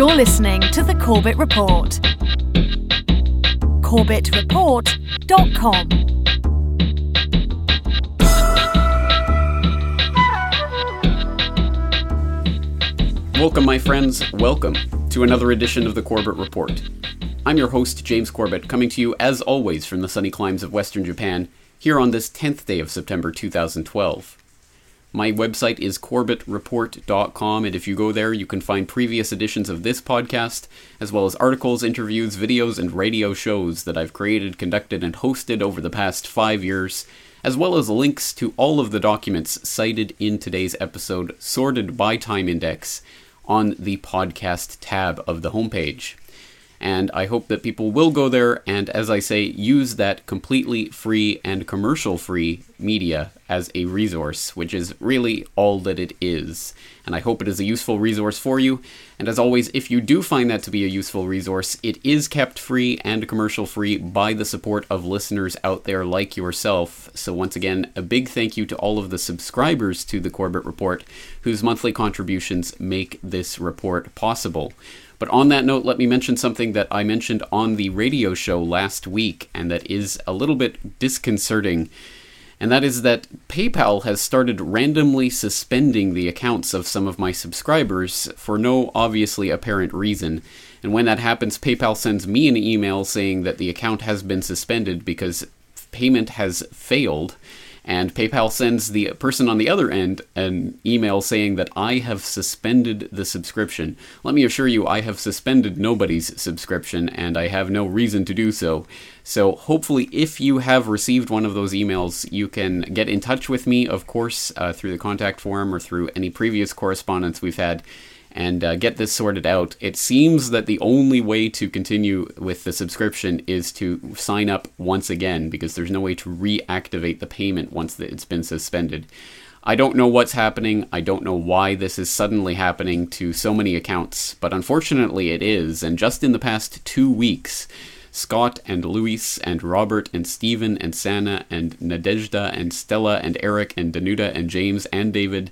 You're listening to the Corbett Report. CorbettReport.com. Welcome, my friends. Welcome to another edition of the Corbett Report. I'm your host, James Corbett, coming to you as always from the sunny climes of Western Japan, here on this 10th day of September 2012. My website is corbettreport.com, and if you go there, you can find previous editions of this podcast, as well as articles, interviews, videos, and radio shows that I've created, conducted, and hosted over the past five years, as well as links to all of the documents cited in today's episode, sorted by time index, on the podcast tab of the homepage and I hope that people will go there and, as I say, use that completely free and commercial free media as a resource, which is really all that it is. And I hope it is a useful resource for you. And as always, if you do find that to be a useful resource, it is kept free and commercial free by the support of listeners out there like yourself. So, once again, a big thank you to all of the subscribers to the Corbett Report whose monthly contributions make this report possible. But on that note, let me mention something that I mentioned on the radio show last week, and that is a little bit disconcerting. And that is that PayPal has started randomly suspending the accounts of some of my subscribers for no obviously apparent reason. And when that happens, PayPal sends me an email saying that the account has been suspended because payment has failed and PayPal sends the person on the other end an email saying that I have suspended the subscription. Let me assure you, I have suspended nobody's subscription, and I have no reason to do so. So, hopefully, if you have received one of those emails, you can get in touch with me, of course, uh, through the contact form or through any previous correspondence we've had and uh, get this sorted out. It seems that the only way to continue with the subscription is to sign up once again because there's no way to reactivate the payment once it's been suspended. I don't know what's happening. I don't know why this is suddenly happening to so many accounts, but unfortunately it is. And just in the past two weeks, Scott and Luis and Robert and Stephen and Sana and Nadezhda and Stella and Eric and Danuta and James and David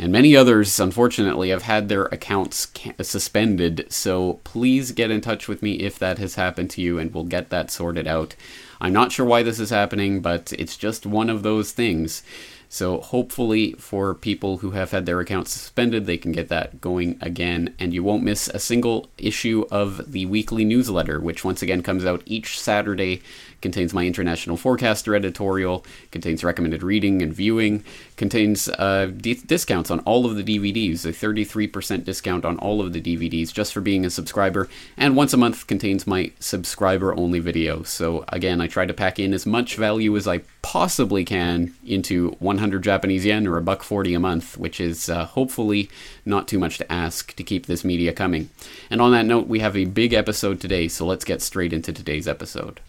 and many others, unfortunately, have had their accounts suspended. So please get in touch with me if that has happened to you, and we'll get that sorted out. I'm not sure why this is happening, but it's just one of those things. So hopefully, for people who have had their accounts suspended, they can get that going again, and you won't miss a single issue of the weekly newsletter, which once again comes out each Saturday contains my international forecaster editorial, contains recommended reading and viewing, contains uh, d- discounts on all of the DVDs, a 33% discount on all of the DVDs just for being a subscriber, and once a month contains my subscriber only video. So again, I try to pack in as much value as I possibly can into 100 Japanese yen or a buck 40 a month, which is uh, hopefully not too much to ask to keep this media coming. And on that note, we have a big episode today, so let's get straight into today's episode.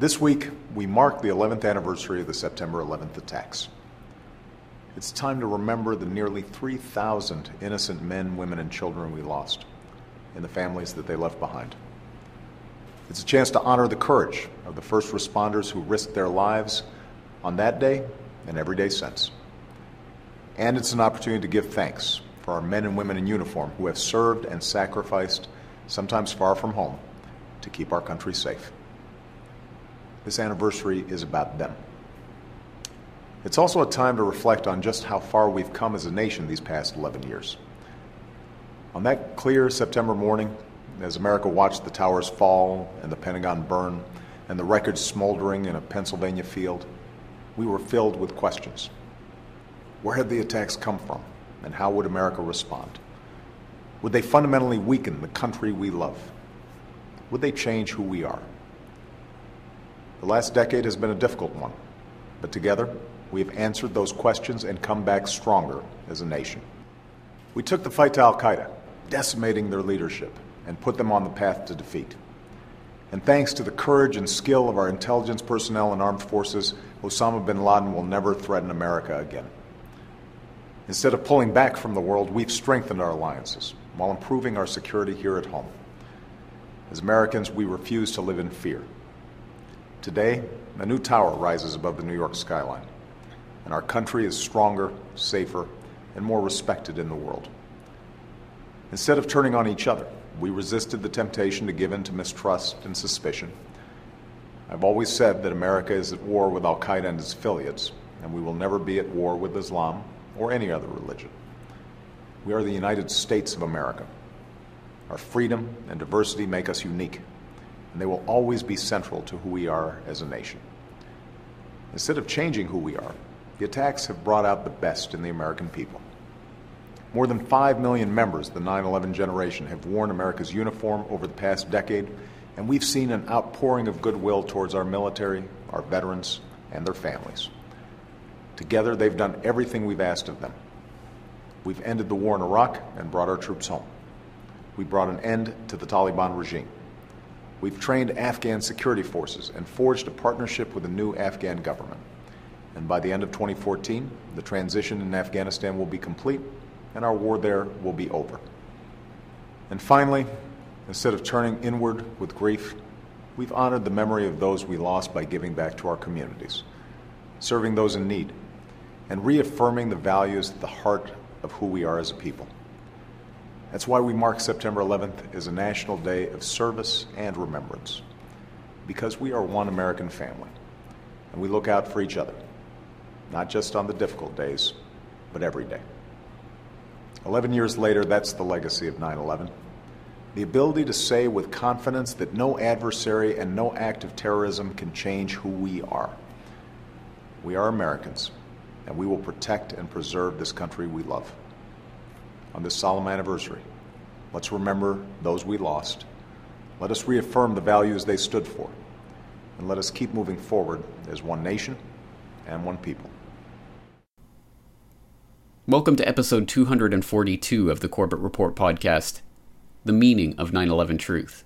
This week, we mark the 11th anniversary of the September 11th attacks. It's time to remember the nearly 3,000 innocent men, women, and children we lost and the families that they left behind. It's a chance to honor the courage of the first responders who risked their lives on that day and every day since. And it's an opportunity to give thanks for our men and women in uniform who have served and sacrificed, sometimes far from home, to keep our country safe. This anniversary is about them. It's also a time to reflect on just how far we've come as a nation these past 11 years. On that clear September morning, as America watched the towers fall and the Pentagon burn and the wreckage smoldering in a Pennsylvania field, we were filled with questions. Where had the attacks come from, and how would America respond? Would they fundamentally weaken the country we love? Would they change who we are? The last decade has been a difficult one, but together we have answered those questions and come back stronger as a nation. We took the fight to Al Qaeda, decimating their leadership, and put them on the path to defeat. And thanks to the courage and skill of our intelligence personnel and armed forces, Osama bin Laden will never threaten America again. Instead of pulling back from the world, we've strengthened our alliances while improving our security here at home. As Americans, we refuse to live in fear. Today, a new tower rises above the New York skyline, and our country is stronger, safer, and more respected in the world. Instead of turning on each other, we resisted the temptation to give in to mistrust and suspicion. I've always said that America is at war with Al Qaeda and its affiliates, and we will never be at war with Islam or any other religion. We are the United States of America. Our freedom and diversity make us unique, and they will always be central to who we are as a nation. Instead of changing who we are, the attacks have brought out the best in the American people. More than 5 million members of the 9 11 generation have worn America's uniform over the past decade, and we've seen an outpouring of goodwill towards our military, our veterans, and their families. Together, they've done everything we've asked of them. We've ended the war in Iraq and brought our troops home. We brought an end to the Taliban regime. We've trained Afghan security forces and forged a partnership with the new Afghan government. And by the end of 2014, the transition in Afghanistan will be complete and our war there will be over. And finally, instead of turning inward with grief, we've honored the memory of those we lost by giving back to our communities, serving those in need, and reaffirming the values at the heart of who we are as a people. That's why we mark September 11th as a national day of service and remembrance, because we are one American family, and we look out for each other, not just on the difficult days, but every day. Eleven years later, that's the legacy of 9 11. The ability to say with confidence that no adversary and no act of terrorism can change who we are. We are Americans, and we will protect and preserve this country we love. On this solemn anniversary, let's remember those we lost. Let us reaffirm the values they stood for, and let us keep moving forward as one nation and one people. Welcome to episode 242 of the Corbett Report podcast The Meaning of 9 11 Truth.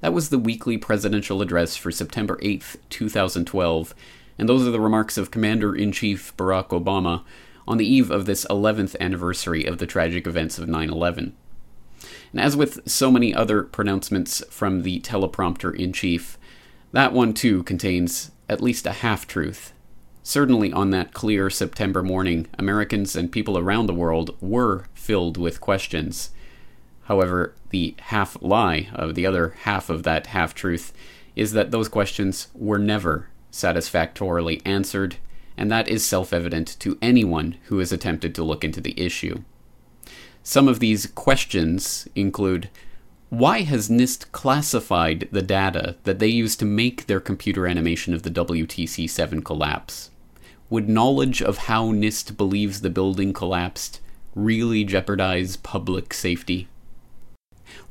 That was the weekly presidential address for September 8th, 2012, and those are the remarks of Commander in Chief Barack Obama on the eve of this 11th anniversary of the tragic events of 9 11. And as with so many other pronouncements from the teleprompter in chief, that one too contains at least a half truth Certainly, on that clear September morning, Americans and people around the world were filled with questions. However, the half lie of the other half of that half truth is that those questions were never satisfactorily answered, and that is self evident to anyone who has attempted to look into the issue. Some of these questions include why has NIST classified the data that they used to make their computer animation of the WTC 7 collapse? would knowledge of how NIST believes the building collapsed really jeopardize public safety?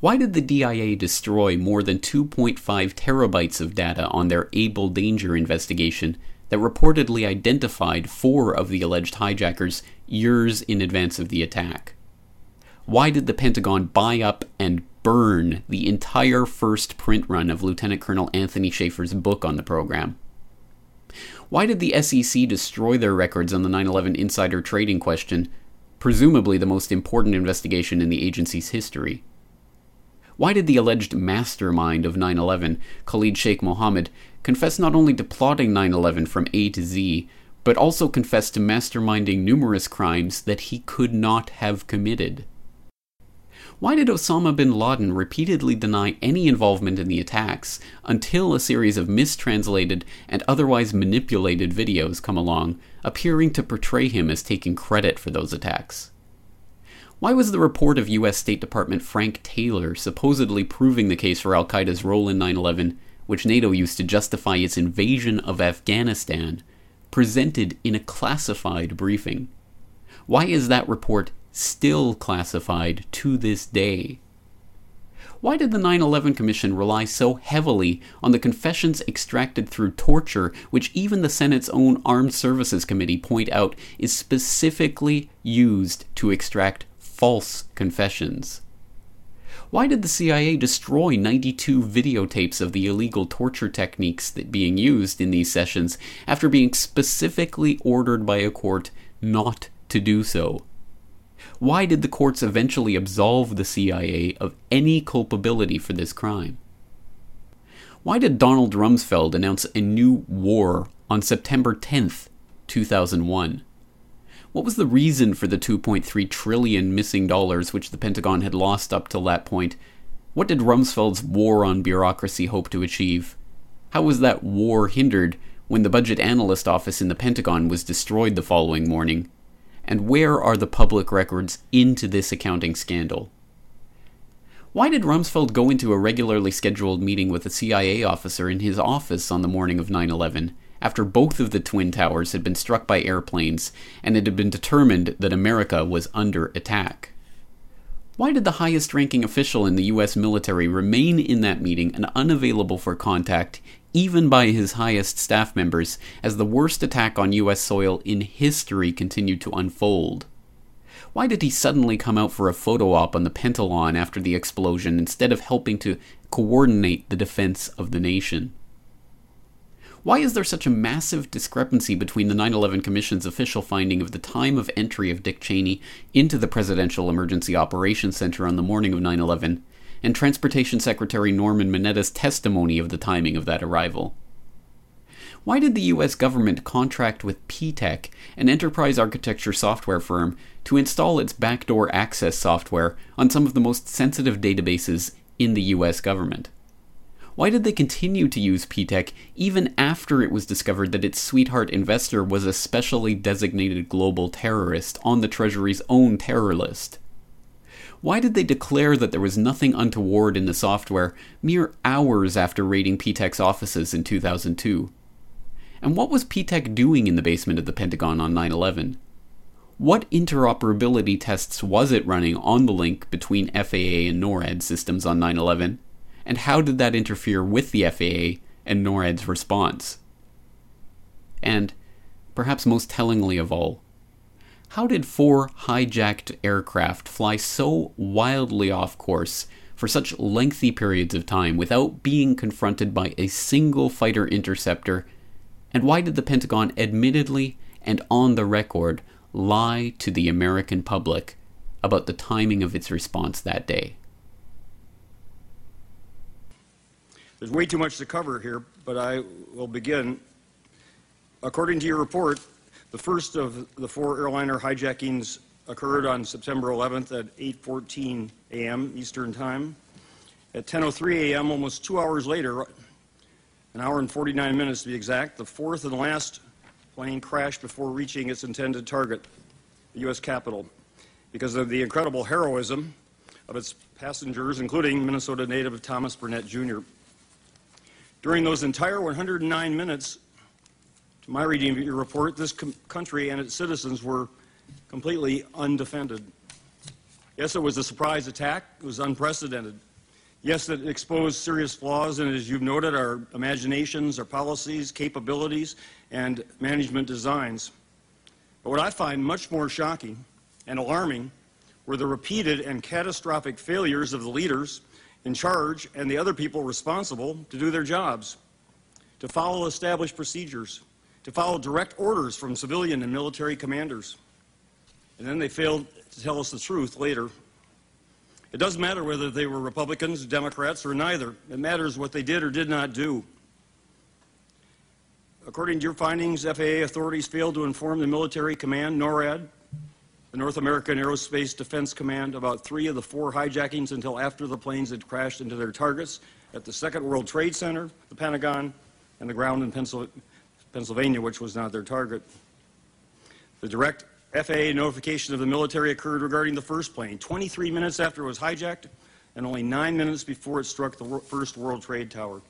Why did the DIA destroy more than 2.5 terabytes of data on their Able Danger investigation that reportedly identified four of the alleged hijackers years in advance of the attack? Why did the Pentagon buy up and burn the entire first print run of Lieutenant Colonel Anthony Shaffer's book on the program? Why did the SEC destroy their records on the 9 11 insider trading question, presumably the most important investigation in the agency's history? Why did the alleged mastermind of 9 11, Khalid Sheikh Mohammed, confess not only to plotting 9 11 from A to Z, but also confess to masterminding numerous crimes that he could not have committed? Why did Osama bin Laden repeatedly deny any involvement in the attacks until a series of mistranslated and otherwise manipulated videos come along, appearing to portray him as taking credit for those attacks? Why was the report of U.S. State Department Frank Taylor supposedly proving the case for Al Qaeda's role in 9 11, which NATO used to justify its invasion of Afghanistan, presented in a classified briefing? Why is that report still classified to this day. Why did the 9 11 Commission rely so heavily on the confessions extracted through torture, which even the Senate's own Armed Services Committee point out is specifically used to extract false confessions? Why did the CIA destroy 92 videotapes of the illegal torture techniques that being used in these sessions after being specifically ordered by a court not to do so? Why did the courts eventually absolve the CIA of any culpability for this crime? Why did Donald Rumsfeld announce a new war on September 10th, 2001? What was the reason for the 2.3 trillion missing dollars which the Pentagon had lost up till that point? What did Rumsfeld's war on bureaucracy hope to achieve? How was that war hindered when the budget analyst office in the Pentagon was destroyed the following morning? And where are the public records into this accounting scandal? Why did Rumsfeld go into a regularly scheduled meeting with a CIA officer in his office on the morning of 9 11, after both of the Twin Towers had been struck by airplanes and it had been determined that America was under attack? Why did the highest ranking official in the US military remain in that meeting and unavailable for contact, even by his highest staff members, as the worst attack on US soil in history continued to unfold? Why did he suddenly come out for a photo op on the Pentagon after the explosion instead of helping to coordinate the defense of the nation? Why is there such a massive discrepancy between the 9 11 Commission's official finding of the time of entry of Dick Cheney into the Presidential Emergency Operations Center on the morning of 9 11 and Transportation Secretary Norman Mineta's testimony of the timing of that arrival? Why did the US government contract with Ptech, an enterprise architecture software firm, to install its backdoor access software on some of the most sensitive databases in the US government? Why did they continue to use Ptech even after it was discovered that its sweetheart investor was a specially designated global terrorist on the Treasury's own terror list? Why did they declare that there was nothing untoward in the software mere hours after raiding Ptech's offices in 2002? And what was Ptech doing in the basement of the Pentagon on 9 11? What interoperability tests was it running on the link between FAA and NORAD systems on 9 11? And how did that interfere with the FAA and NORAD's response? And, perhaps most tellingly of all, how did four hijacked aircraft fly so wildly off course for such lengthy periods of time without being confronted by a single fighter interceptor? And why did the Pentagon admittedly and on the record lie to the American public about the timing of its response that day? There's way too much to cover here, but I will begin. According to your report, the first of the four airliner hijackings occurred on September 11th at 8:14 a.m. Eastern Time. At 10:03 a.m., almost 2 hours later, an hour and 49 minutes to be exact, the fourth and last plane crashed before reaching its intended target, the U.S. Capitol, because of the incredible heroism of its passengers, including Minnesota native Thomas Burnett Jr. During those entire 109 minutes, to my reading of your report, this country and its citizens were completely undefended. Yes, it was a surprise attack. It was unprecedented. Yes, it exposed serious flaws, and as you've noted, our imaginations, our policies, capabilities, and management designs. But what I find much more shocking and alarming were the repeated and catastrophic failures of the leaders in charge and the other people responsible to do their jobs, to follow established procedures, to follow direct orders from civilian and military commanders. And then they failed to tell us the truth later. It doesn't matter whether they were Republicans, Democrats, or neither. It matters what they did or did not do. According to your findings, FAA authorities failed to inform the military command, NORAD, the North American Aerospace Defense Command, about three of the four hijackings until after the planes had crashed into their targets at the Second World Trade Center, the Pentagon, and the ground in Pennsylvania, which was not their target. The direct FAA notification of the military occurred regarding the first plane 23 minutes after it was hijacked and only nine minutes before it struck the first World Trade Tower.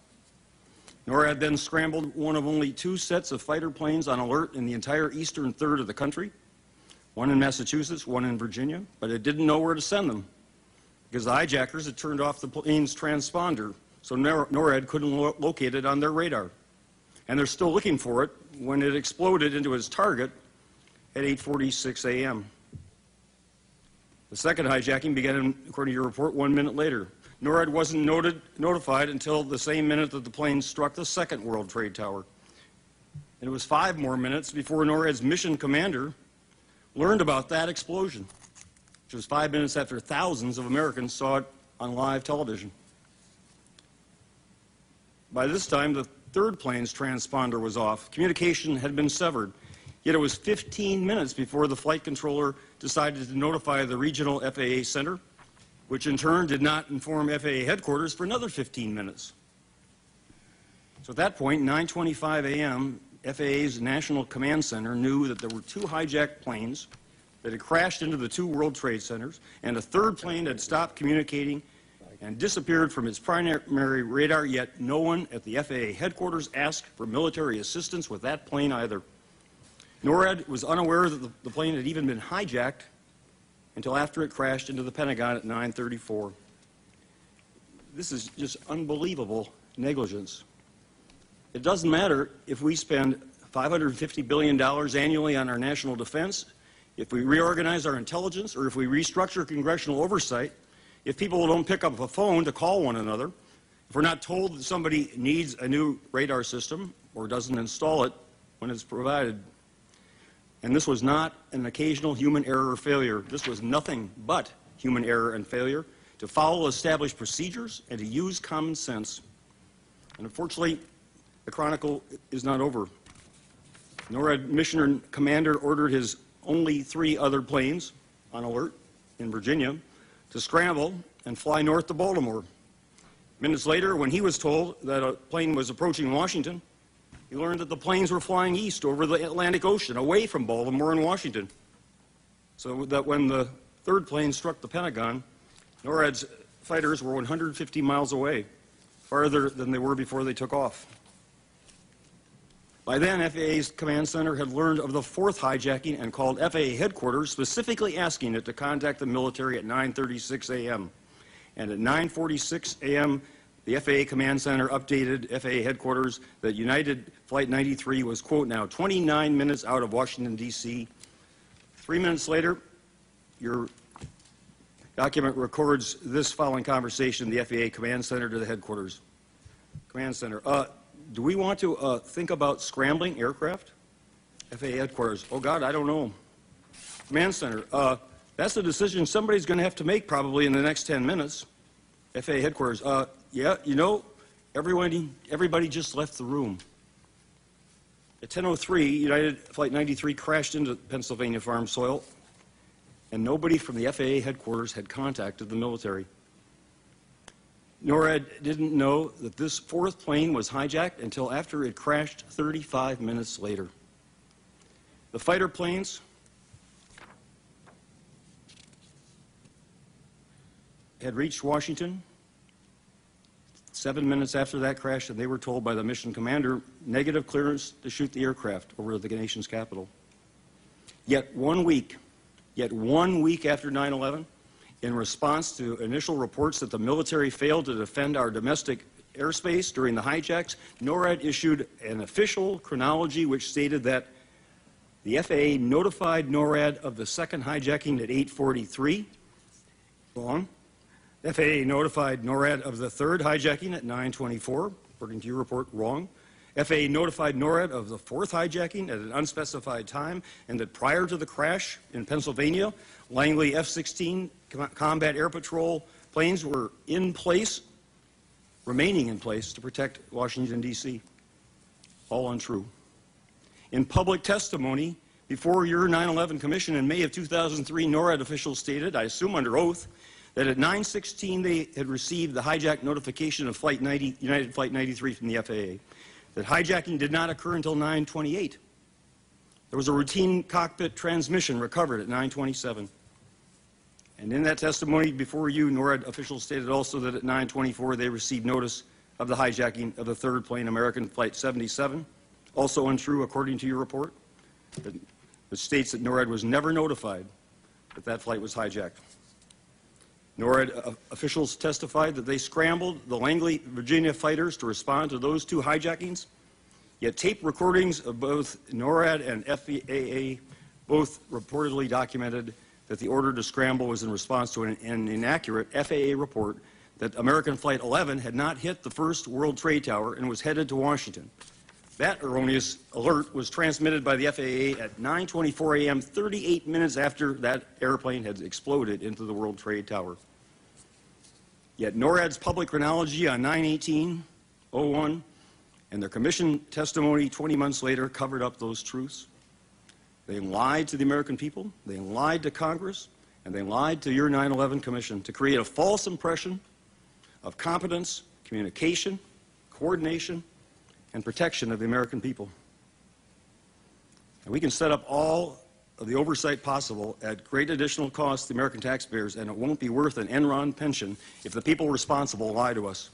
NORAD then scrambled one of only two sets of fighter planes on alert in the entire eastern third of the country one in Massachusetts, one in Virginia, but it didn't know where to send them because the hijackers had turned off the plane's transponder, so NORAD couldn't lo- locate it on their radar. And they're still looking for it when it exploded into its target at 8:46 a.m. The second hijacking began, according to your report, one minute later. NORAD wasn't noted, notified until the same minute that the plane struck the second World Trade Tower. And it was five more minutes before NORAD's mission commander learned about that explosion, which was five minutes after thousands of Americans saw it on live television. By this time, the third plane's transponder was off. Communication had been severed. Yet it was 15 minutes before the flight controller decided to notify the regional FAA center, which in turn did not inform FAA headquarters for another 15 minutes. So at that point, 9:25 a.m., FAA's National Command Center knew that there were two hijacked planes that had crashed into the two World Trade Centers, and a third plane had stopped communicating and disappeared from its primary radar, yet no one at the FAA headquarters asked for military assistance with that plane either. NORAD was unaware that the, plane had even been hijacked until after it crashed into the Pentagon at 9:34. This is just unbelievable negligence. It doesn't matter if we spend $550 billion annually on our national defense, if we reorganize our intelligence, or if we restructure congressional oversight, if people don't pick up a phone to call one another, if we're not told that somebody needs a new radar system or doesn't install it when it's provided. And this was not an occasional human error or failure. This was nothing but human error and failure to follow established procedures and to use common sense. And unfortunately, the chronicle is not over. NORAD mission commander ordered his only three other planes on alert in Virginia to scramble and fly north to Baltimore. Minutes later, when he was told that a plane was approaching Washington, he learned that the planes were flying east over the Atlantic Ocean, away from Baltimore and Washington. So that when the third plane struck the Pentagon, NORAD's fighters were 150 miles away, farther than they were before they took off. By then, FAA's command center had learned of the fourth hijacking and called FAA headquarters, specifically asking it to contact the military at 9:36 a.m. And at 9:46 a.m., the FAA command center updated FAA headquarters that United Flight 93 was, quote, now 29 minutes out of Washington, D.C. Three minutes later, your document records this following conversation the FAA command center to the headquarters. Command center, uh, do we want to uh, think about scrambling aircraft? FAA headquarters, oh God, I don't know. Command center, uh, that's a decision somebody's going to have to make probably in the next 10 minutes. FAA headquarters, uh, yeah, you know, everybody, everybody just left the room. At 10.03, United Flight 93 crashed into Pennsylvania farm soil, and nobody from the FAA headquarters had contacted the military. NORAD didn't know that this fourth plane was hijacked until after it crashed 35 minutes later. The fighter planes had reached Washington seven minutes after that crash, and they were told by the mission commander negative clearance to shoot the aircraft over the nation's capital. Yet one week, yet one week after 9 11, in response to initial reports that the military failed to defend our domestic airspace during the hijacks, NORAD issued an official chronology which stated that the FAA notified NORAD of the second hijacking at 843. Wrong. FAA notified NORAD of the third hijacking at 924, according to your report, wrong. FAA notified NORAD of the fourth hijacking at an unspecified time, and that prior to the crash in Pennsylvania, Langley F-16 combat air patrol planes were in place, remaining in place to protect Washington, D.C. All untrue. In public testimony before your 9-11 commission in May of 2003, NORAD officials stated, I assume under oath, that at 9:16 they had received the hijack notification of Flight 90, United Flight 93 from the FAA. That hijacking did not occur until 9:28. There was a routine cockpit transmission recovered at 9:27. And in that testimony before you, NORAD officials stated also that at 9:24 they received notice of the hijacking of the third plane, American Flight 77. Also untrue, according to your report. It states that NORAD was never notified that that flight was hijacked. NORAD uh, officials testified that they scrambled the Langley, Virginia fighters to respond to those two hijackings. Yet tape recordings of both NORAD and FAA both reportedly documented that the order to scramble was in response to an, an, inaccurate FAA report that American Flight 11 had not hit the first World Trade Tower and was headed to Washington. That erroneous alert was transmitted by the FAA at 9:24 a.m., 38 minutes after that airplane had exploded into the World Trade Tower. Yet NORAD's public chronology on 9-18-01 and their commission testimony 20 months later covered up those truths. They lied to the American people, they lied to Congress, and they lied to your 9 11 Commission to create a false impression of competence, communication, coordination, and protection of the American people. And we can set up all of the oversight possible at great additional cost to the American taxpayers, and it won't be worth an Enron pension if the people responsible lie to us.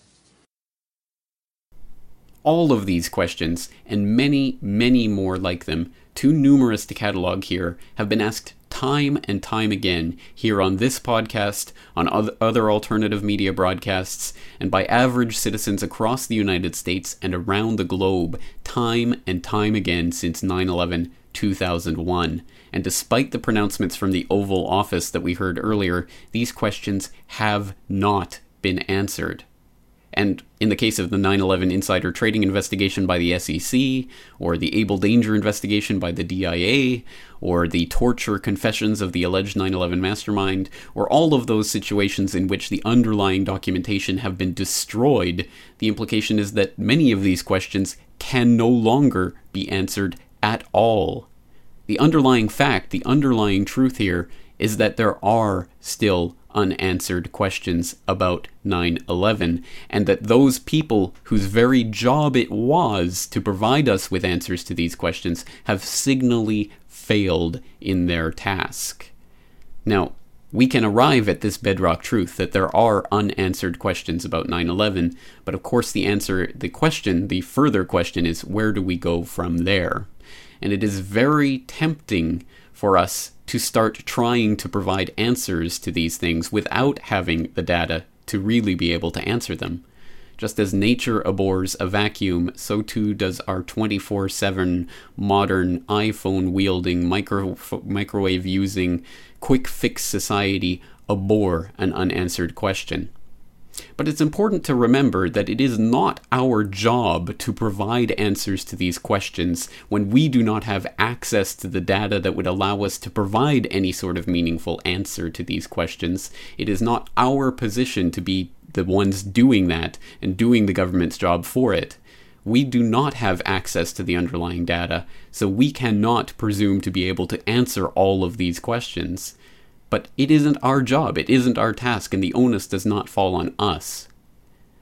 All of these questions, and many, many more like them, too numerous to catalog here, have been asked time and time again here on this podcast, on other alternative media broadcasts, and by average citizens across the United States and around the globe, time and time again since 9 11 2001. And despite the pronouncements from the Oval Office that we heard earlier, these questions have not been answered. And in the case of the 9 11 insider trading investigation by the SEC, or the Able Danger investigation by the DIA, or the torture confessions of the alleged 9 11 mastermind, or all of those situations in which the underlying documentation have been destroyed, the implication is that many of these questions can no longer be answered at all. The underlying fact, the underlying truth here, is that there are still unanswered questions about 9 11, and that those people whose very job it was to provide us with answers to these questions have signally failed in their task. Now, we can arrive at this bedrock truth that there are unanswered questions about 9 11, but of course, the answer, the question, the further question is where do we go from there? and it is very tempting for us to start trying to provide answers to these things without having the data to really be able to answer them. Just as nature abhors a vacuum, so too does our 24 7 modern iPhone wielding, micro- microwave using, quick fix society abhor an unanswered question. But it's important to remember that it is not our job to provide answers to these questions when we do not have access to the data that would allow us to provide any sort of meaningful answer to these questions. It is not our position to be the ones doing that and doing the government's job for it. We do not have access to the underlying data, so we cannot presume to be able to answer all of these questions. But it isn't our job, it isn't our task, and the onus does not fall on us.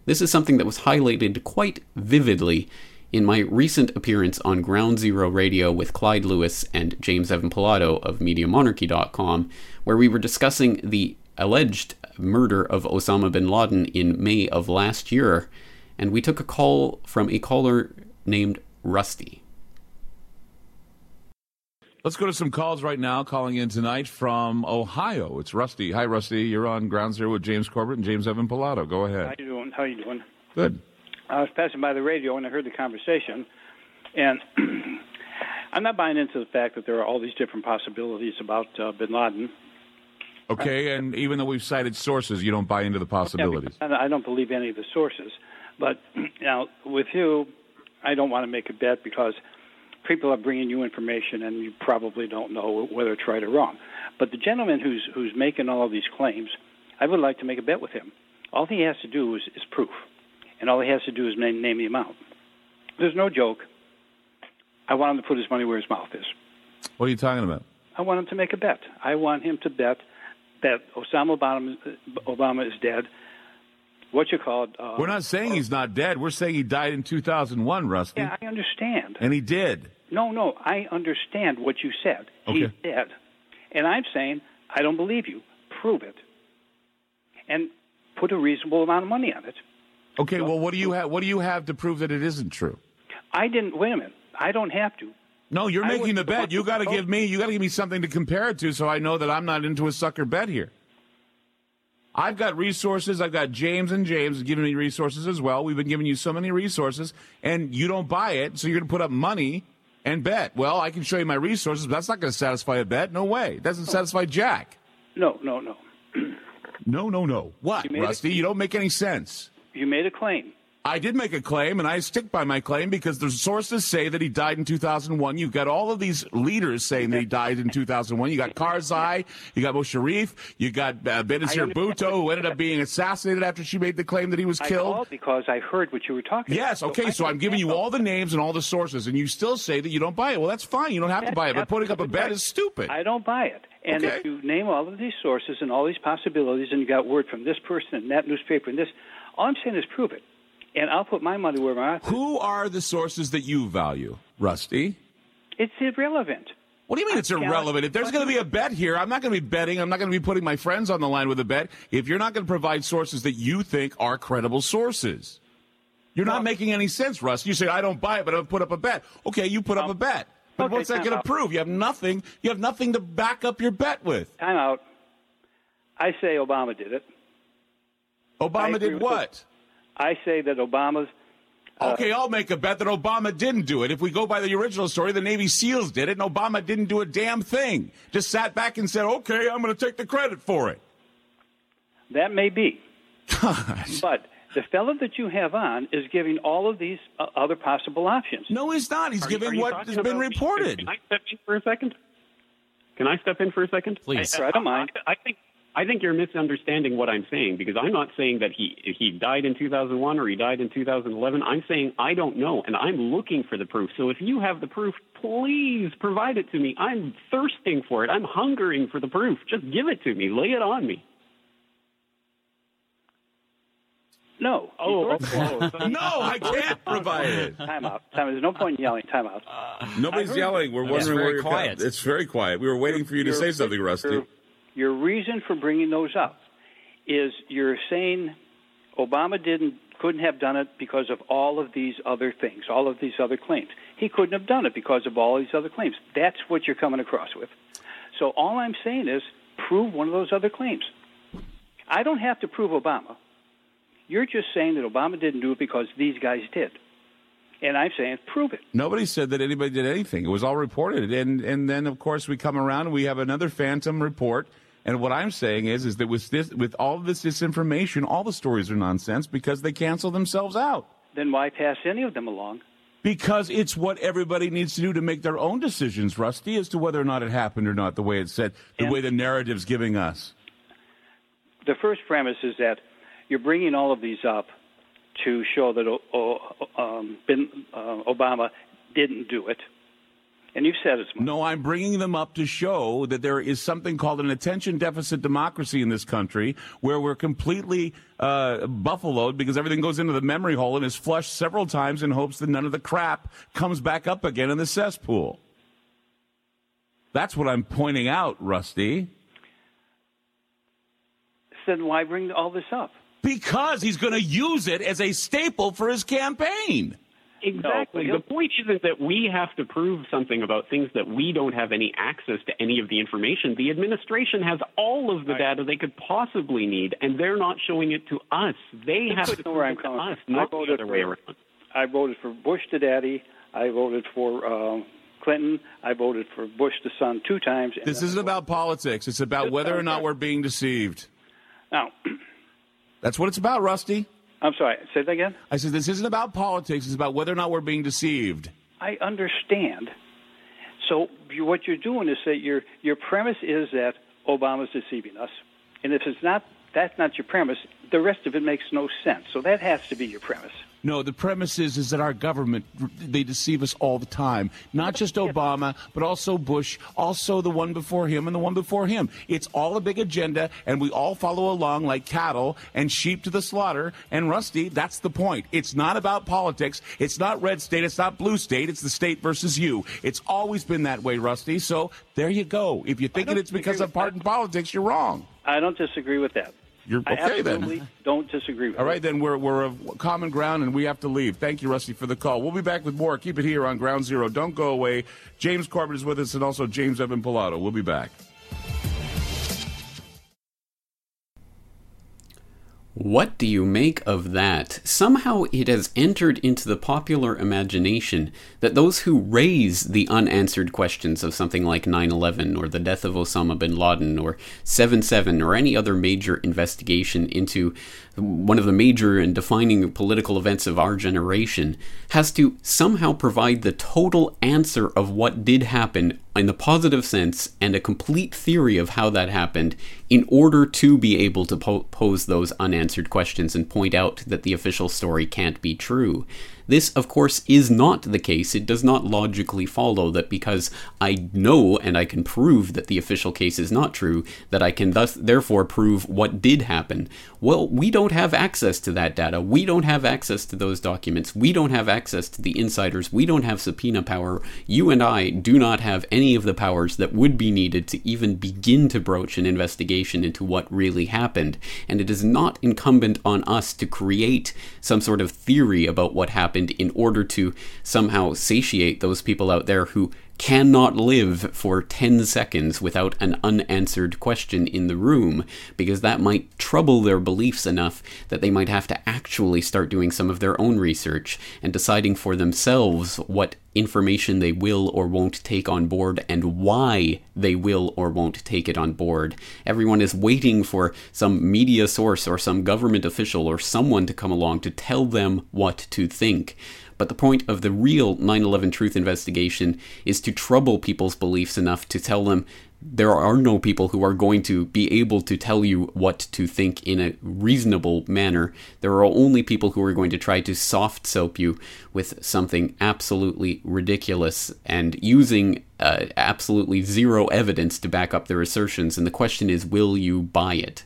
This is something that was highlighted quite vividly in my recent appearance on Ground Zero Radio with Clyde Lewis and James Evan Pilato of MediaMonarchy.com, where we were discussing the alleged murder of Osama bin Laden in May of last year, and we took a call from a caller named Rusty. Let's go to some calls right now. Calling in tonight from Ohio. It's Rusty. Hi, Rusty. You're on Ground Zero with James Corbett and James Evan Pilato. Go ahead. How you doing? How you doing? Good. I was passing by the radio and I heard the conversation, and I'm not buying into the fact that there are all these different possibilities about uh, Bin Laden. Okay, and even though we've cited sources, you don't buy into the possibilities. Yeah, I don't believe any of the sources, but now with you, I don't want to make a bet because people are bringing you information and you probably don't know whether it's right or wrong. But the gentleman who's who's making all of these claims, I would like to make a bet with him. All he has to do is, is proof, and all he has to do is name, name the amount. There's no joke. I want him to put his money where his mouth is. What are you talking about? I want him to make a bet. I want him to bet that Osama Obama, Obama is dead. What you call it? Uh, We're not saying he's not dead. We're saying he died in 2001, Rusty. Yeah, I understand. And he did. No, no, I understand what you said. Okay. He's dead. And I'm saying, I don't believe you. Prove it. And put a reasonable amount of money on it. Okay, well, what do you have? What do you have to prove that it isn't true? I didn't. Wait a minute. I don't have to. No, you're I making the the bet. You got to give me. You got to give me something to compare it to, so I know that I'm not into a sucker bet here. I've got resources. I've got James and James giving me resources as well. We've been giving you so many resources, and you don't buy it, so you're going to put up money and bet. Well, I can show you my resources, but that's not going to satisfy a bet. No way. It doesn't satisfy Jack. No, no, no. No, no, no. What, You it- Rusty? You don't make any sense. You made a claim. I did make a claim, and I stick by my claim because the sources say that he died in 2001. You've got all of these leaders saying that he died in 2001. You got Karzai, you got Musharraf, you got uh, Benazir Bhutto, who ended up being assassinated after she made the claim that he was I killed. because I heard what you were talking Yes, about. okay, so I'm giving you all the names and all the sources, and you still say that you don't buy it. Well, that's fine. You don't have to buy it, but putting up a bet is stupid. I don't buy it. And Okay. if you name all of these sources and all these possibilities, and you got word from this person and that newspaper and this, all I'm saying is prove it. And I'll put my money where my mouth is. Who are the sources that you value, Rusty? It's irrelevant. What do you mean it's irrelevant? If there's going to be a bet here, I'm not going to be betting. I'm not going to be putting my friends on the line with a bet. If you're not going to provide sources that you think are credible sources, you're not making any sense, Russ. You say I don't buy it, but I'll put up a bet. Okay, you put up um, a bet, but okay, what's that going to prove? You have nothing. You have nothing to back up your bet with. Time out. I say Obama did it. Obama did what? I say that Obama's. Uh, Okay, I'll make a bet that Obama didn't do it. If we go by the original story, the Navy SEALs did it, and Obama didn't do a damn thing. Just sat back and said, "Okay, I'm going to take the credit for it." That may be. God. But the fellow that you have on is giving all of these uh, other possible options. No, he's not. He's Are giving are you what has been reported. Can I step in for a second? Can I step in for a second? Please. Sure, I don't mind. I think I think you're misunderstanding what I'm saying because I'm not saying that he he died in 2001 or he died in 2011. I'm saying I don't know and I'm looking for the proof. So if you have the proof, please provide it to me. I'm thirsting for it. I'm hungering for the proof. Just give it to me. Lay it on me. No. Oh, oh, oh, no, I can't provide it. Time out. Time out. There's no point in yelling. Time out. Nobody's yelling. We're wondering very where you're quiet. It's very quiet. We were waiting for you to say something, Rusty. Your, reason for bringing those up is you're saying Obama didn't couldn't have done it because of all of these other things, all of these other claims. He couldn't have done it because of all these other claims. That's what you're coming across with. So all I'm saying is prove one of those other claims. I don't have to prove Obama. You're just saying that Obama didn't do it because these guys did. And I'm saying prove it. Nobody said that anybody did anything. It was all reported, and and then of course we come around and we have another phantom report. And what I'm saying is, is that with this, with all of this disinformation, all the stories are nonsense because they cancel themselves out. Then why pass any of them along? Because it's what everybody needs to do to make their own decisions, Rusty, as to whether or not it happened or not, the way it's said, the And- way the narrative's giving us. the first premise is that you're bringing all of these up to show that o- o- um, bin, uh, Obama didn't do it, and you've said it's. No, I'm bringing them up to show that there is something called an attention deficit democracy in this country where we're completely uh, buffaloed because everything goes into the memory hole and is flushed several times in hopes that none of the crap comes back up again in the cesspool. That's what I'm pointing out, Rusty. Then why bring all this up? Because he's going to use it as a staple for his campaign. Exactly. No, the point isn't that we have to prove something about things that we don't have any access to any of the information. The administration has all of the data they could possibly need, and they're not showing it to us. They have to know where prove I'm it to coming us, not the voted other way for- around. I voted for Bush to daddy. I voted for um, Clinton. I voted for Bush the son two times. This isn't about politics. It's about whether or not we're being deceived. Now, That's what it's about, Rusty. I'm sorry. Say that again. I said, this isn't about politics. It's about whether or not we're being deceived. I understand. So you, what you're doing is that your your premise is that Obama's deceiving us, and if it's not, that's not your premise. The rest of it makes no sense. So that has to be your premise. No, the premise is, is that our government, they deceive us all the time. Not just Obama, but also Bush, also the one before him and the one before him. It's all a big agenda, and we all follow along like cattle and sheep to the slaughter. And Rusty, that's the point. It's not about politics. It's not red state. It's not blue state. It's the state versus you. It's always been that way, Rusty. So there you go. If you're don't it's because of with partisan politics, you're wrong. I don't disagree with that. You're I okay then. absolutely don't disagree with All it. then we're we're of common ground and we have to leave. Thank you, Rusty, for the call. We'll be back with more. Keep it here on Ground Zero. Don't go away. James Corbett is with us, and also James Evan Pilato. We'll be back. What do you make of that? Somehow it has entered into the popular imagination that those who raise the unanswered questions of something like 9 11 or the death of Osama bin Laden or 7 7 or any other major investigation into one of the major and defining political events of our generation has to somehow provide the total answer of what did happen in the positive sense and a complete theory of how that happened in order to be able to po- pose those unanswered questions and point out that the official story can't be true. This, of course, is not the case. It does not logically follow that because I know and I can prove that the official case is not true, that I can thus therefore prove what did happen. Well, we don't have access to that data. We don't have access to those documents. We don't have access to the insiders. We don't have subpoena power. You and I do not have any of the powers that would be needed to even begin to broach an investigation into what really happened. And it is not incumbent on us to create some sort of theory about what happened happened in order to somehow satiate those people out there who cannot live for 10 seconds without an unanswered question in the room, because that might trouble their beliefs enough that they might have to actually start doing some of their own research and deciding for themselves what information they will or won't take on board and why they will or won't take it on board. Everyone is waiting for some media source or some government official or someone to come along to tell them what to think. But the point of the real 9 11 truth investigation is to trouble people's beliefs enough to tell them there are no people who are going to be able to tell you what to think in a reasonable manner. There are only people who are going to try to soft soap you with something absolutely ridiculous and using uh, absolutely zero evidence to back up their assertions. And the question is, will you buy it?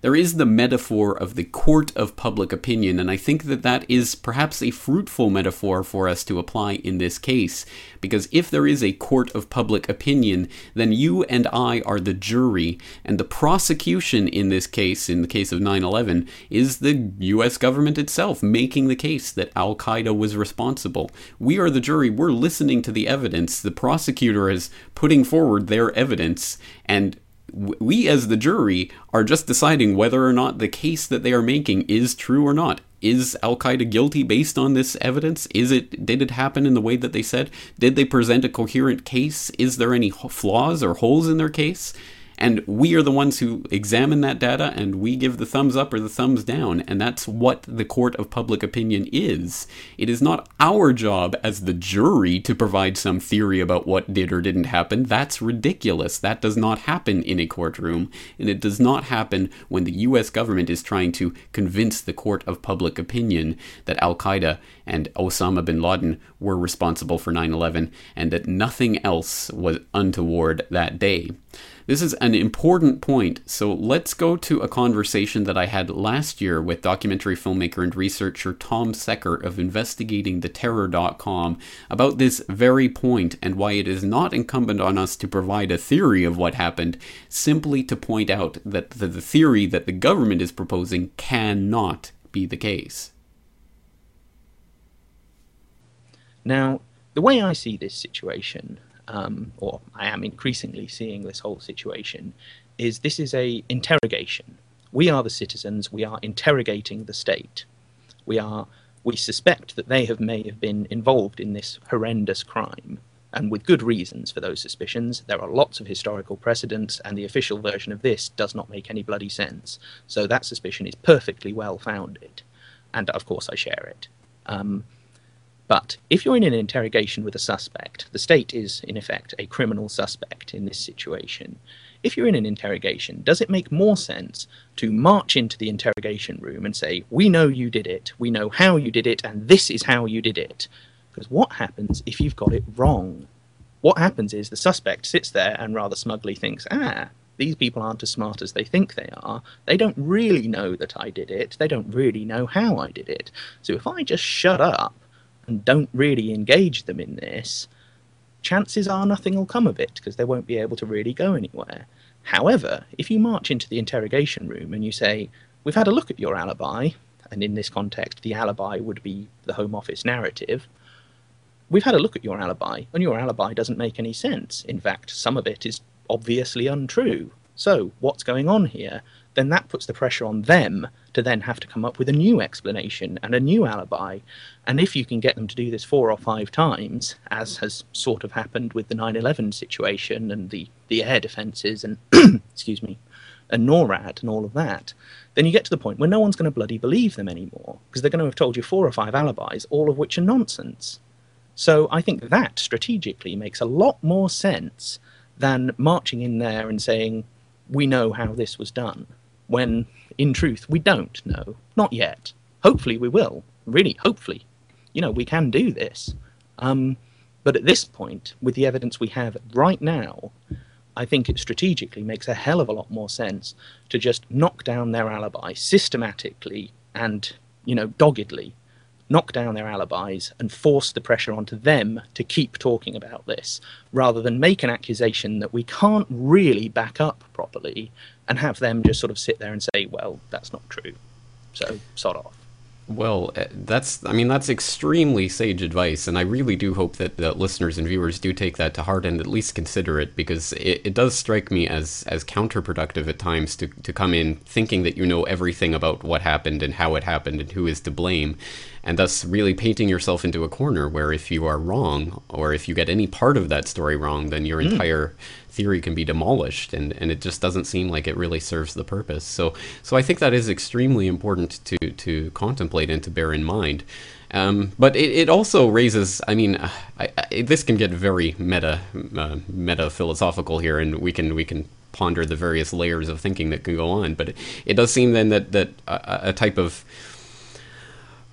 There is the metaphor of the court of public opinion, and I think that that is perhaps a fruitful metaphor for us to apply in this case. Because if there is a court of public opinion, then you and I are the jury, and the prosecution in this case, in the case of 9 11, is the US government itself making the case that Al Qaeda was responsible. We are the jury, we're listening to the evidence, the prosecutor is putting forward their evidence, and we as the jury are just deciding whether or not the case that they are making is true or not. Is Al Qaeda guilty based on this evidence? Is it did it happen in the way that they said? Did they present a coherent case? Is there any flaws or holes in their case? And we are the ones who examine that data and we give the thumbs up or the thumbs down. And that's what the court of public opinion is. It is not our job as the jury to provide some theory about what did or didn't happen. That's ridiculous. That does not happen in a courtroom. And it does not happen when the US government is trying to convince the court of public opinion that Al Qaeda and Osama bin Laden were responsible for 9 11 and that nothing else was untoward that day. This is an important point, so let's go to a conversation that I had last year with documentary filmmaker and researcher Tom Secker of InvestigatingTheTerror.com about this very point and why it is not incumbent on us to provide a theory of what happened, simply to point out that the, the theory that the government is proposing cannot be the case. Now, the way I see this situation um, or I am increasingly seeing this whole situation, is this is a interrogation. We are the citizens. We are interrogating the state. We are. We suspect that they have may have been involved in this horrendous crime, and with good reasons for those suspicions. There are lots of historical precedents, and the official version of this does not make any bloody sense. So that suspicion is perfectly well founded, and of course I share it. Um, but if you're in an interrogation with a suspect, the state is, in effect, a criminal suspect in this situation. If you're in an interrogation, does it make more sense to march into the interrogation room and say, We know you did it, we know how you did it, and this is how you did it? Because what happens if you've got it wrong? What happens is the suspect sits there and rather smugly thinks, Ah, these people aren't as smart as they think they are. They don't really know that I did it. They don't really know how I did it. So if I just shut up and don't really engage them in this, chances are nothing will come of it because they won't be able to really go anywhere. However, if you march into the interrogation room and you say, We've had a look at your alibi, and in this context, the alibi would be the Home Office narrative. We've had a look at your alibi, and your alibi doesn't make any sense. In fact, some of it is obviously untrue. So, what's going on here? Then that puts the pressure on them to then have to come up with a new explanation and a new alibi. And if you can get them to do this four or five times, as has sort of happened with the 9 11 situation and the, the air defences and, excuse me, and NORAD and all of that, then you get to the point where no one's going to bloody believe them anymore because they're going to have told you four or five alibis, all of which are nonsense. So I think that strategically makes a lot more sense than marching in there and saying, we know how this was done, when in truth we don't know. Not yet. Hopefully we will. Really, hopefully. You know, we can do this. Um, but at this point, with the evidence we have right now, I think it strategically makes a hell of a lot more sense to just knock down their alibi systematically and, you know, doggedly knock down their alibis and force the pressure onto them to keep talking about this rather than make an accusation that we can't really back up properly and have them just sort of sit there and say, well, that's not true. So, sod off. Well, uh, that's, I mean, that's extremely sage advice, and I really do hope that, that listeners and viewers do take that to heart and at least consider it, because it, it does strike me as, as counterproductive at times to, to come in thinking that you know everything about what happened and how it happened and who is to blame, and thus really painting yourself into a corner where if you are wrong, or if you get any part of that story wrong, then your mm. entire theory can be demolished and, and it just doesn't seem like it really serves the purpose. So so I think that is extremely important to, to contemplate and to bear in mind. Um, but it, it also raises, I mean, I, I, this can get very meta, uh, meta philosophical here, and we can we can ponder the various layers of thinking that can go on. But it, it does seem then that that a, a type of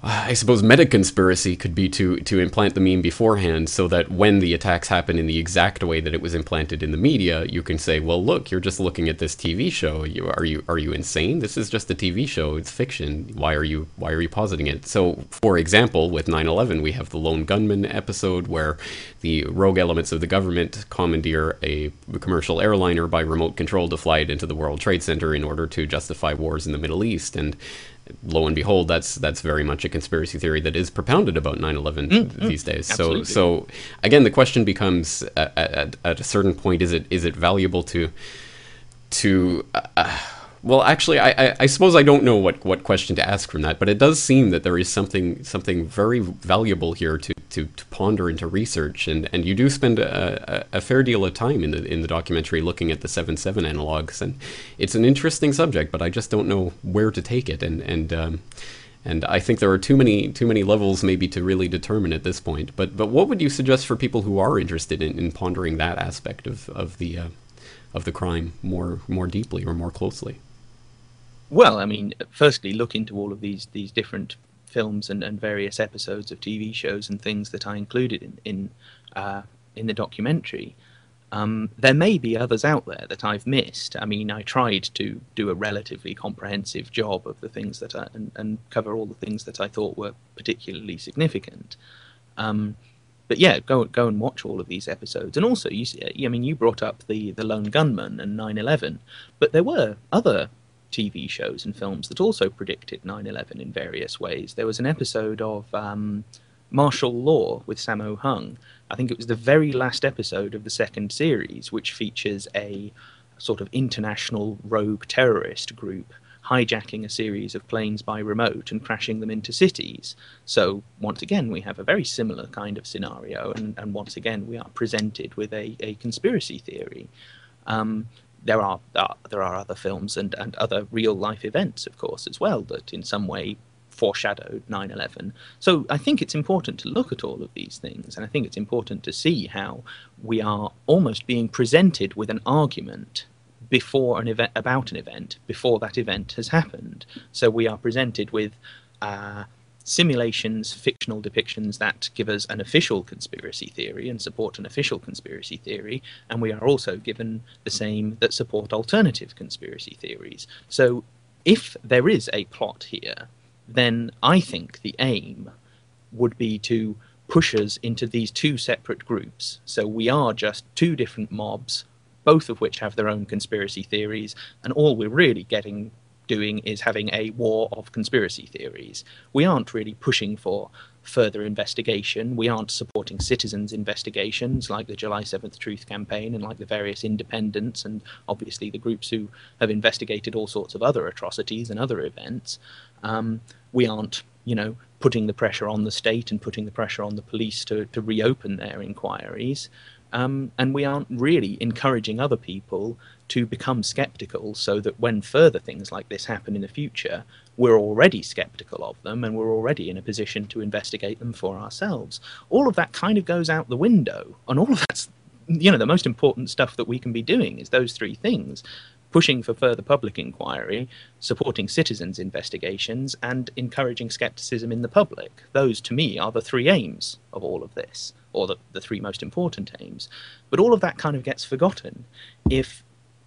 I suppose meta conspiracy could be to to implant the meme beforehand so that when the attacks happen in the exact way that it was implanted in the media, you can say, "Well, look, you're just looking at this TV show. You are you are you insane? This is just a TV show. It's fiction. Why are you why are you positing it?" So, for example, with 9/11, we have the Lone Gunmen episode where the rogue elements of the government commandeer a commercial airliner by remote control to fly it into the World Trade Center in order to justify wars in the Middle East and lo and behold, that's that's very much a conspiracy theory that is propounded about 9/11 mm, these days. Absolutely. So so again, the question becomes at, at, at, a certain point: is it is it valuable to to uh, well, actually, I, I, I, suppose I don't know what, what question to ask from that, but it does seem that there is something something very valuable here to, to, to ponder and to research, and, and you do spend a, a, a, fair deal of time in the in the documentary looking at the seven seven analogs, and it's an interesting subject, but I just don't know where to take it, and and um, and I think there are too many too many levels maybe to really determine at this point. But but what would you suggest for people who are interested in, in pondering that aspect of of the uh, of the crime more more deeply or more closely? Well, I mean, firstly, look into all of these these different films and, and various episodes of TV shows and things that I included in in uh, in the documentary. Um, there may be others out there that I've missed. I mean, I tried to do a relatively comprehensive job of the things that I, and, and cover all the things that I thought were particularly significant. Um, but yeah, go go and watch all of these episodes. And also, you see, I mean, you brought up the the Lone Gunmen and 9/11, but there were other TV shows and films that also predicted 9 11 in various ways. There was an episode of um, Martial Law with Sammo Hung. I think it was the very last episode of the second series, which features a sort of international rogue terrorist group hijacking a series of planes by remote and crashing them into cities. So, once again, we have a very similar kind of scenario, and, and once again, we are presented with a, a conspiracy theory. Um, there are uh, there are other films and, and other real life events, of course, as well that in some way foreshadowed 9/11. So I think it's important to look at all of these things, and I think it's important to see how we are almost being presented with an argument before an event about an event before that event has happened. So we are presented with. Uh, simulations, fictional depictions that give us an official conspiracy theory and support an official conspiracy theory, and we are also given the same that support alternative conspiracy theories. So, if there is a plot here, then I think the aim would be to push us into these two separate groups. So, we are just two different mobs, both of which have their own conspiracy theories, and all we're really getting doing is having a war of conspiracy theories. We aren't really pushing for further investigation. We aren't supporting citizens' investigations like the July 7th Truth Campaign and like the various independents and obviously the groups who have investigated all sorts of other atrocities and other events. Um, we aren't, you know, putting the pressure on the state and putting the pressure on the police to, to reopen their inquiries. Um, and we aren't really encouraging other people to become skeptical so that when further things like this happen in the future, we're already skeptical of them and we're already in a position to investigate them for ourselves. All of that kind of goes out the window, and all of that's you know the most important stuff that we can be doing is those three things pushing for further public inquiry, supporting citizens' investigations, and encouraging skepticism in the public. Those, to me, are the three aims of all of this, or the, the three most important aims. But all of that kind of gets forgotten if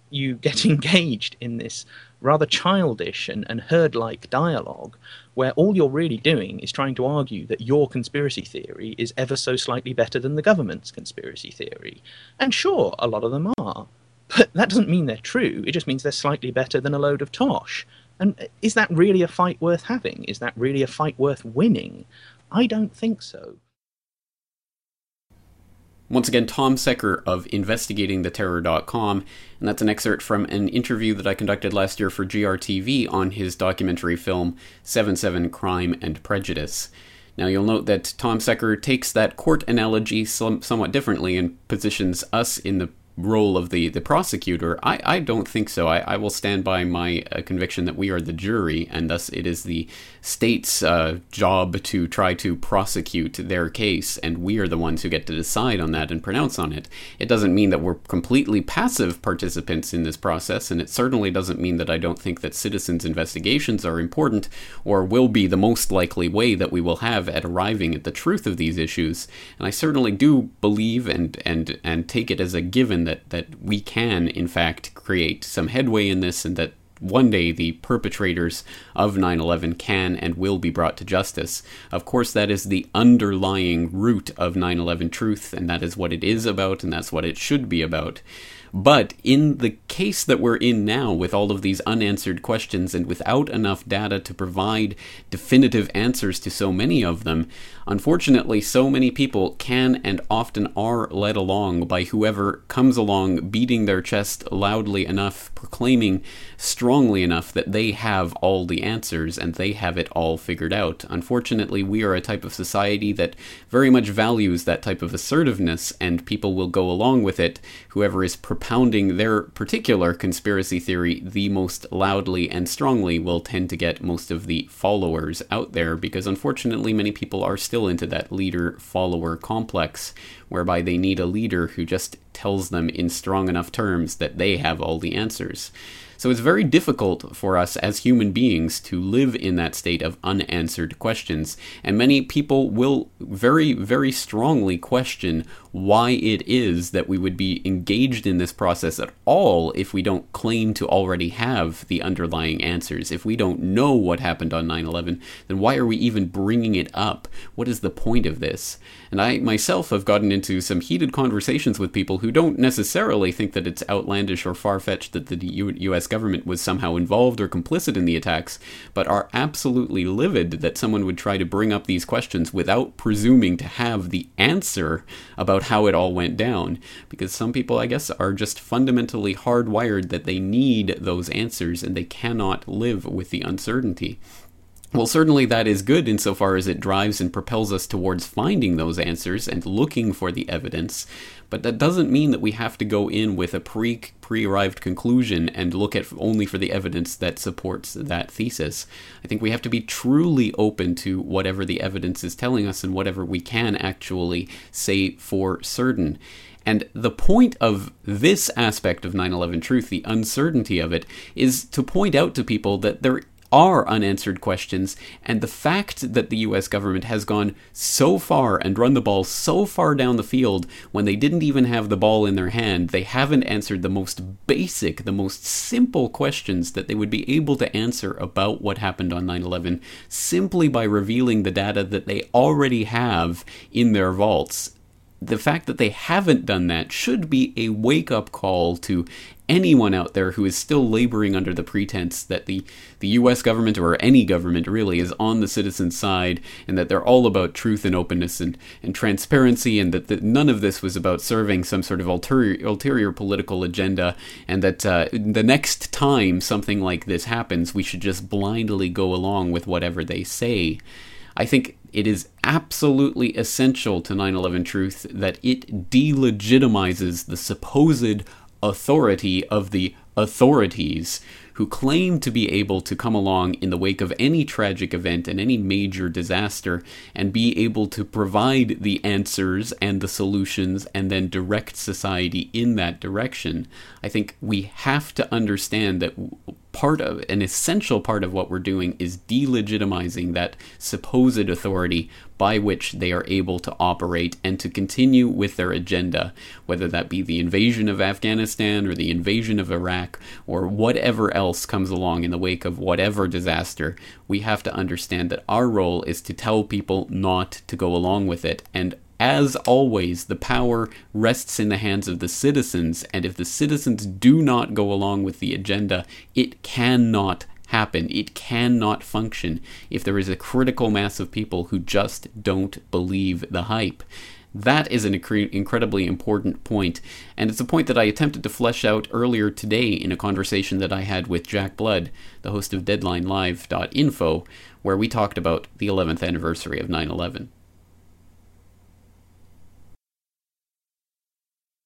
you get engaged in this rather childish and, and herd like dialogue where all you're really doing is trying to argue that your conspiracy theory is ever so slightly better than the government's conspiracy theory. And sure, a lot of them are. But that doesn't mean they're true, it just means they're slightly better than a load of tosh. And is that really a fight worth having? Is that really a fight worth winning? I don't think so. Once again, Tom Secker of InvestigatingTheTerror.com, and that's an excerpt from an interview that I conducted last year for GRTV on his documentary film 7 7 Crime and Prejudice. Now, you'll note that Tom Secker takes that court analogy some, somewhat differently and positions us in the role of the, the prosecutor, I, I don't think so. I, I will stand by my uh, conviction that we are the jury, and thus it is the state's uh, job to try to prosecute their case, and we are the ones who get to decide on that and pronounce on it. It doesn't mean that we're completely passive participants in this process, and it certainly doesn't mean that I don't think that citizens' investigations are important or will be the most likely way that we will have at arriving at the truth of these issues. And I certainly do believe and, and, and take it as a given that, that we can, in fact, create some headway in this and that one day the perpetrators of 9 11 can and will be brought to justice. Of course, that is the underlying root of 9 11 truth, and that is what it is about, and that's what it should be about. But in the case that we're in now, with all of these unanswered questions and without enough data to provide definitive answers to so many of them, unfortunately, so many people can and often are led along by whoever comes along beating their chest loudly enough, proclaiming strongly enough that they have all the answers and they have it all figured out. Unfortunately, we are a type of society that very much values that type of assertiveness, and people will go along with it, whoever is propounding their particular conspiracy theory the most loudly and strongly will tend to get most of the followers out there because unfortunately many people are still into that leader follower complex whereby they need a leader who just tells them in strong enough terms that they have all the answers. So it's very difficult for us as human beings to live in that state of unanswered questions. And many people will very, very strongly question why it is that we would be engaged in this process at all if we don't claim to already have the underlying answers. If we don't know what happened on 9 11, then why are we even bringing it up? What is the point of this? And I myself have gotten into some heated conversations with people who don't necessarily think that it's outlandish or far fetched that the US government was somehow involved or complicit in the attacks, but are absolutely livid that someone would try to bring up these questions without presuming to have the answer about how it all went down. Because some people, I guess, are just fundamentally hardwired that they need those answers and they cannot live with the uncertainty. Well, certainly that is good insofar as it drives and propels us towards finding those answers and looking for the evidence, but that doesn't mean that we have to go in with a pre pre arrived conclusion and look at only for the evidence that supports that thesis. I think we have to be truly open to whatever the evidence is telling us and whatever we can actually say for certain. And the point of this aspect of 9 11 truth, the uncertainty of it, is to point out to people that there are unanswered questions, and the fact that the US government has gone so far and run the ball so far down the field when they didn't even have the ball in their hand, they haven't answered the most basic, the most simple questions that they would be able to answer about what happened on 9 11 simply by revealing the data that they already have in their vaults. The fact that they haven't done that should be a wake up call to anyone out there who is still laboring under the pretense that the, the US government or any government really is on the citizen's side and that they're all about truth and openness and, and transparency and that, that none of this was about serving some sort of ulterior, ulterior political agenda and that uh, the next time something like this happens, we should just blindly go along with whatever they say. I think it is absolutely essential to 9 11 Truth that it delegitimizes the supposed authority of the authorities who claim to be able to come along in the wake of any tragic event and any major disaster and be able to provide the answers and the solutions and then direct society in that direction. I think we have to understand that part of an essential part of what we're doing is delegitimizing that supposed authority by which they are able to operate and to continue with their agenda, whether that be the invasion of Afghanistan or the invasion of Iraq or whatever else comes along in the wake of whatever disaster. We have to understand that our role is to tell people not to go along with it and as always, the power rests in the hands of the citizens, and if the citizens do not go along with the agenda, it cannot happen. It cannot function if there is a critical mass of people who just don't believe the hype. That is an incredibly important point, and it's a point that I attempted to flesh out earlier today in a conversation that I had with Jack Blood, the host of DeadlineLive.info, where we talked about the 11th anniversary of 9 11.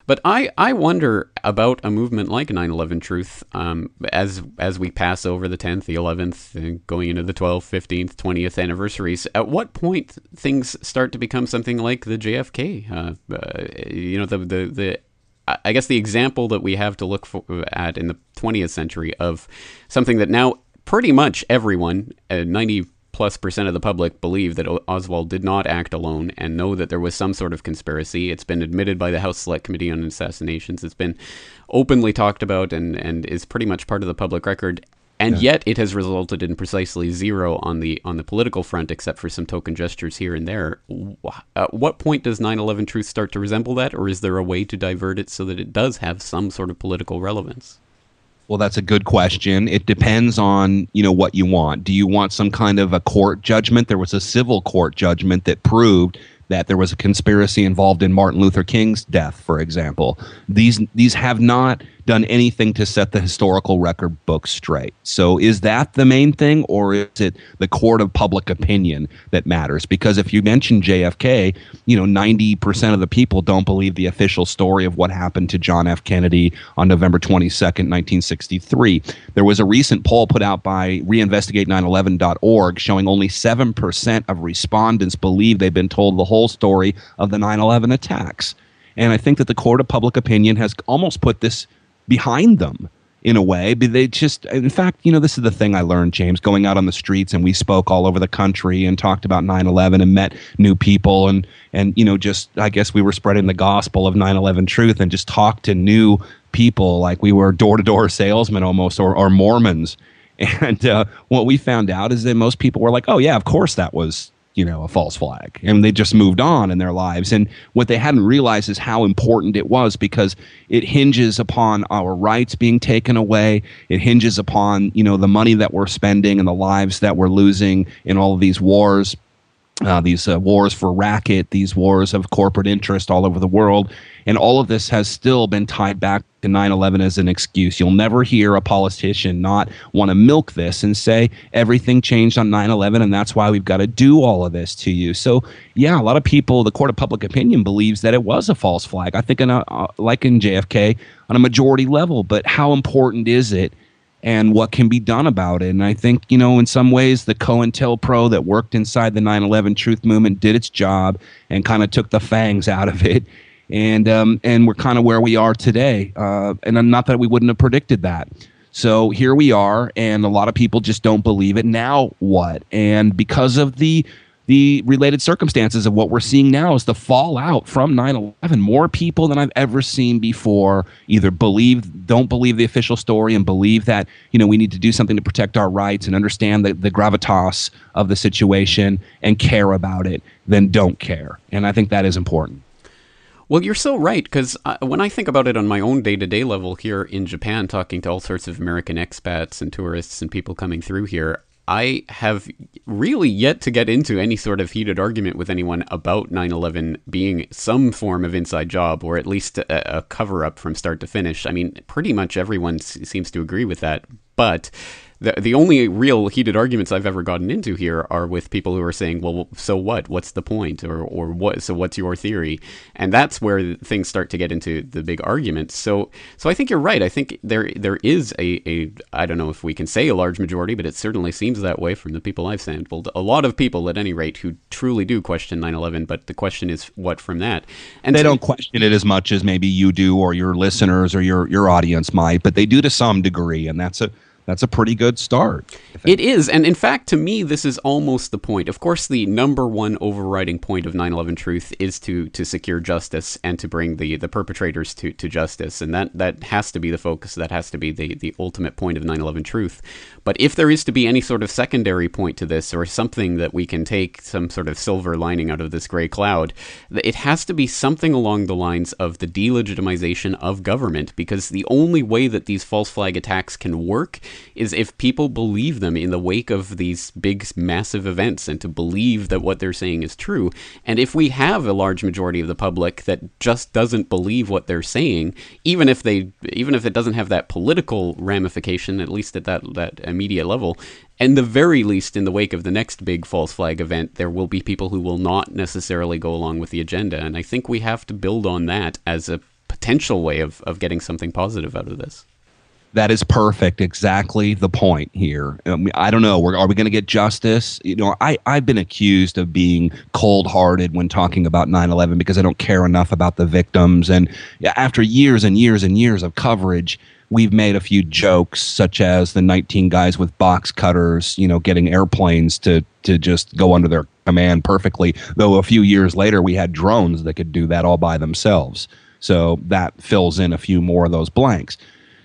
But I, I wonder about a movement like 9/11 Truth um, as as we pass over the 10th, the 11th, and going into the 12th, 15th, 20th anniversaries. At what point things start to become something like the JFK? Uh, uh, you know, the the the I guess the example that we have to look for, at in the 20th century of something that now pretty much everyone, uh, 90 plus percent of the public believe that Oswald did not act alone and know that there was some sort of conspiracy. It's been admitted by the House Select Committee on Assassinations. It's been openly talked about and, and is pretty much part of the public record. And yeah. yet, it has resulted in precisely zero on the on the political front, except for some token gestures here and there. At what point does 9/11 truth start to resemble that, or is there a way to divert it so that it does have some sort of political relevance? Well, that's a good question. It depends on, you know, what you want. Do you want some kind of a court judgment? There was a civil court judgment that proved that there was a conspiracy involved in Martin Luther King's death, for example. These these have not done anything to set the historical record book straight. So is that the main thing, or is it the court of public opinion that matters? Because if you mention JFK, you know, 90% of the people don't believe the official story of what happened to John F. Kennedy on November 22nd, 1963. There was a recent poll put out by reinvestigate911.org showing only 7% of respondents believe they've been told the whole story of the 9 11 attacks. And I think that the court of public opinion has almost put this behind them in a way. But they just, in fact, you know, this is the thing I learned, James, going out on the streets and we spoke all over the country and talked about 9 11 and met new people. And, and, you know, just, I guess we were spreading the gospel of 9 11 truth and just talked to new people like we were door to door salesmen almost or, or Mormons. And uh, what we found out is that most people were like, oh, yeah, of course that was you know, a false flag. And they just moved on in their lives. And what they hadn't realized is how important it was because it hinges upon our rights being taken away. It hinges upon, you know, the money that we're spending and the lives that we're losing in all of these wars. Uh, these uh, wars for racket, these wars of corporate interest all over the world. And all of this has still been tied back to 9 11 as an excuse. You'll never hear a politician not want to milk this and say everything changed on 9 11 and that's why we've got to do all of this to you. So, yeah, a lot of people, the court of public opinion believes that it was a false flag. I think, in a, uh, like in JFK, on a majority level. But how important is it? and what can be done about it. And I think, you know, in some ways, the COINTELPRO that worked inside the 9 11 truth movement did its job and kind of took the fangs out of it and um, and we're kind of where we are today. Uh, and not that we wouldn't have predicted that. So here we are, and a lot of people just don't believe it. Now what? And because of the the related circumstances of what we're seeing now is the fallout from 9-11 more people than i've ever seen before either believe don't believe the official story and believe that you know we need to do something to protect our rights and understand the, the gravitas of the situation and care about it than don't care and i think that is important Well, you're so right because uh, when I think about it on my own day to day level here in Japan, talking to all sorts of American expats and tourists and people coming through here, I have really yet to get into any sort of heated argument with anyone about 9 11 being some form of inside job or at least a, a cover up from start to finish. I mean, pretty much everyone s- seems to agree with that. But the the only real heated arguments I've ever gotten into here are with people who are saying, "Well, so what? What's the point?" or or what? So what's your theory? And that's where things start to get into the big arguments. So so I think you're right. I think there there is a a I don't know if we can say a large majority, but it certainly seems that way from the people I've sampled. A lot of people, at any rate, who truly do question 9/11. But the question is, what from that? And they don't question it as much as maybe you do, or your listeners, or your your audience might, but they do to some degree, and that's a that's a pretty good start. It is. And in fact, to me, this is almost the point. Of course, the number one overriding point of 9 11 Truth is to, to secure justice and to bring the, the perpetrators to, to justice. And that, that has to be the focus. That has to be the, the ultimate point of 9 11 Truth. But if there is to be any sort of secondary point to this or something that we can take some sort of silver lining out of this gray cloud, it has to be something along the lines of the delegitimization of government because the only way that these false flag attacks can work is if people believe them in the wake of these big, massive events and to believe that what they're saying is true. And if we have a large majority of the public that just doesn't believe what they're saying, even if they, even if it doesn't have that political ramification, at least at that that immediate level, and the very least, in the wake of the next big false flag event, there will be people who will not necessarily go along with the agenda. And I think we have to build on that as a potential way of, of getting something positive out of this. That is perfect. Exactly the point here. I, mean, I don't know. We're, are we going to get justice? You know, I, I've been accused of being cold hearted when talking about 9 11 because I don't care enough about the victims. And after years and years and years of coverage, we've made a few jokes, such as the 19 guys with box cutters, you know, getting airplanes to, to just go under their command perfectly. Though a few years later, we had drones that could do that all by themselves. So that fills in a few more of those blanks.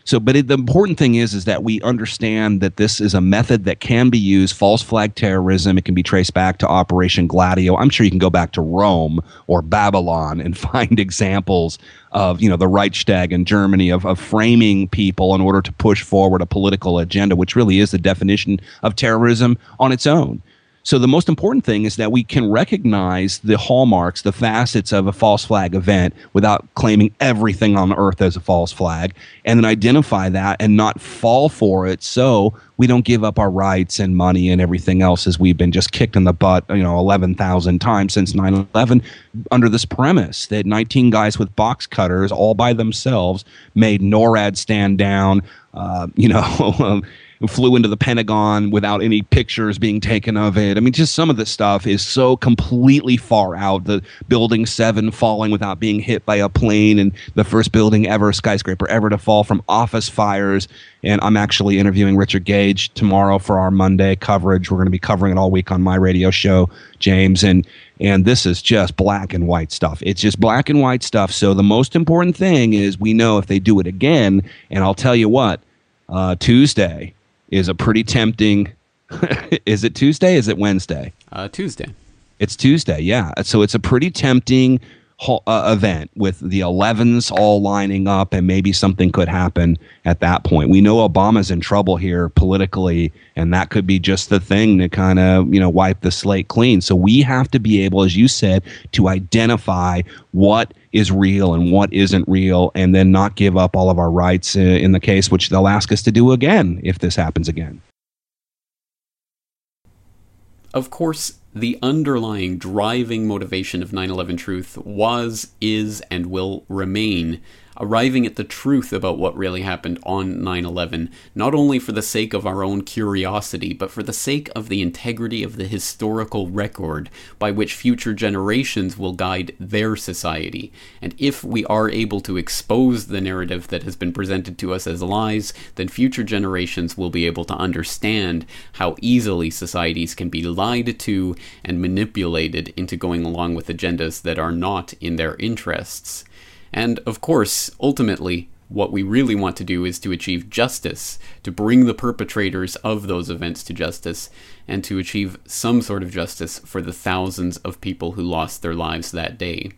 So, but it, the important thing is, is that we understand that this is a method that can be used. False flag terrorism. It can be traced back to Operation Gladio. I'm sure you can go back to Rome or Babylon and find examples of, you know, the Reichstag in Germany of, of framing people in order to push forward a political agenda, which really is the definition of terrorism on its own. So the most important thing is that we can recognize the hallmarks, the facets of a false flag event without claiming everything on earth as a false flag and then identify that and not fall for it so we don't give up our rights and money and everything else as we've been just kicked in the butt, you know, 11,000 times since 9/11 under this premise that 19 guys with box cutters all by themselves made NORAD stand down, uh, you know, flew into the Pentagon without any pictures being taken of it. I mean, just some of this stuff is so completely far out. The building seven falling without being hit by a plane, and the first building ever, skyscraper ever to fall from office fires. And I'm actually interviewing Richard Gage tomorrow for our Monday coverage. We're going to be covering it all week on my radio show, James. And and this is just black and white stuff. It's just black and white stuff. So the most important thing is we know if they do it again, and I'll tell you what, uh, Tuesday is a pretty tempting. is it Tuesday? Is it Wednesday? Uh, Tuesday. It's Tuesday, yeah. So it's a pretty tempting uh, event with the 11s all lining up, and maybe something could happen at that point. We know Obama's in trouble here politically, and that could be just the thing to kind of you know wipe the slate clean. So we have to be able, as you said, to identify what is real and what isn't real, and then not give up all of our rights uh, in the case, which they'll ask us to do again if this happens again. Of course, the underlying driving motivation of 9 11 Truth was, is, and will remain arriving at the truth about what really happened on 9 11, not only for the sake of our own curiosity, but for the sake of the integrity of the historical record by which future generations will guide their society. And if we are able to expose the narrative that has been presented to us as lies, then future generations will be able to understand how easily societies can be lied to and manipulated into going along with agendas that are not in their interests. And of course, ultimately, what we really want to do is to achieve justice, to bring the perpetrators of those events to justice, and to achieve some sort of justice for the thousands of people who lost their lives that day.